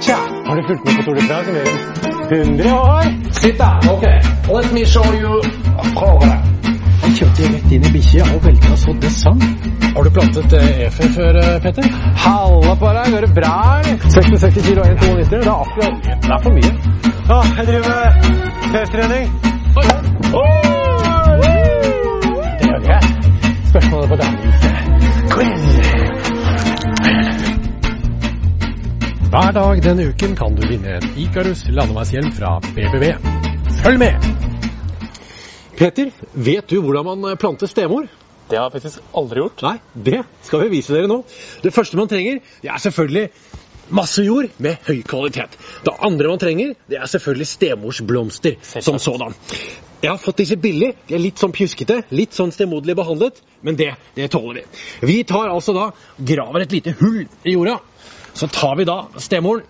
Tja, har du fulgt med på Tour de France i mer enn 100 år? Sitt, da. Ok. Let me show you program. Han kjørte rett inn i bikkja og velta så det sang. Har du plantet efe før, eh, Petter? Halla på deg, går det bra, eller? 66 kilo og 1,92, det er akkurat Det er for mye. Ja, jeg driver med festtrening. Det gjør jeg. Spørsmålet på quiz. Hver dag denne uken kan du vinne en Icarus landeveishjelm fra BBV. Følg med! Peter, vet du hvordan man planter stemor? Det har jeg faktisk aldri gjort. Nei, det skal vi vise dere nå. Det første man trenger, det er selvfølgelig masse jord med høy kvalitet. Det andre man trenger, det er selvfølgelig stemorsblomster som sådan. Jeg har fått disse billig. De er litt sånn pjuskete, litt sånn stemoderlig behandlet, men det, det tåler vi. Vi tar altså da, graver et lite hull i jorda. Så tar vi da stemoren,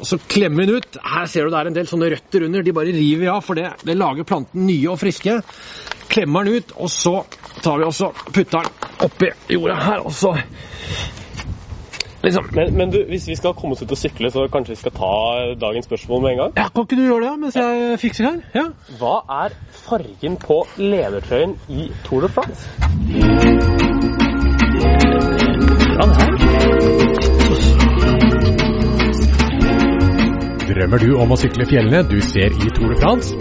og så klemmer vi den ut. Her ser du det er en del sånne røtter under. De bare river vi av, for det, det lager planten nye og friske. Klemmer den ut, og så tar vi også putter den oppi jorda her, og så liksom Men, men du, hvis vi skal komme oss ut og sykle, så kanskje vi skal ta dagens spørsmål med en gang? Ja, Kan ikke du gjøre det mens jeg fikser her? Ja. Hva er fargen på ledertrøyen i Tour de France? Drømmer du om å sykle fjellene du ser i Tour de France?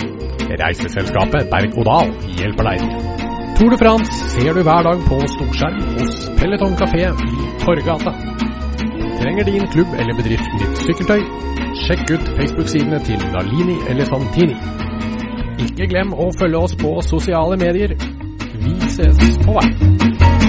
Reiseselskapet Berg-Odal hjelper deg. Tour de France ser du hver dag på storskjerm hos Peloton kafé i Torgata. Trenger din klubb eller bedrift nytt sykkeltøy? Sjekk ut Facebook-sidene til Nalini eller Santini. Ikke glem å følge oss på sosiale medier. Vi ses på vei.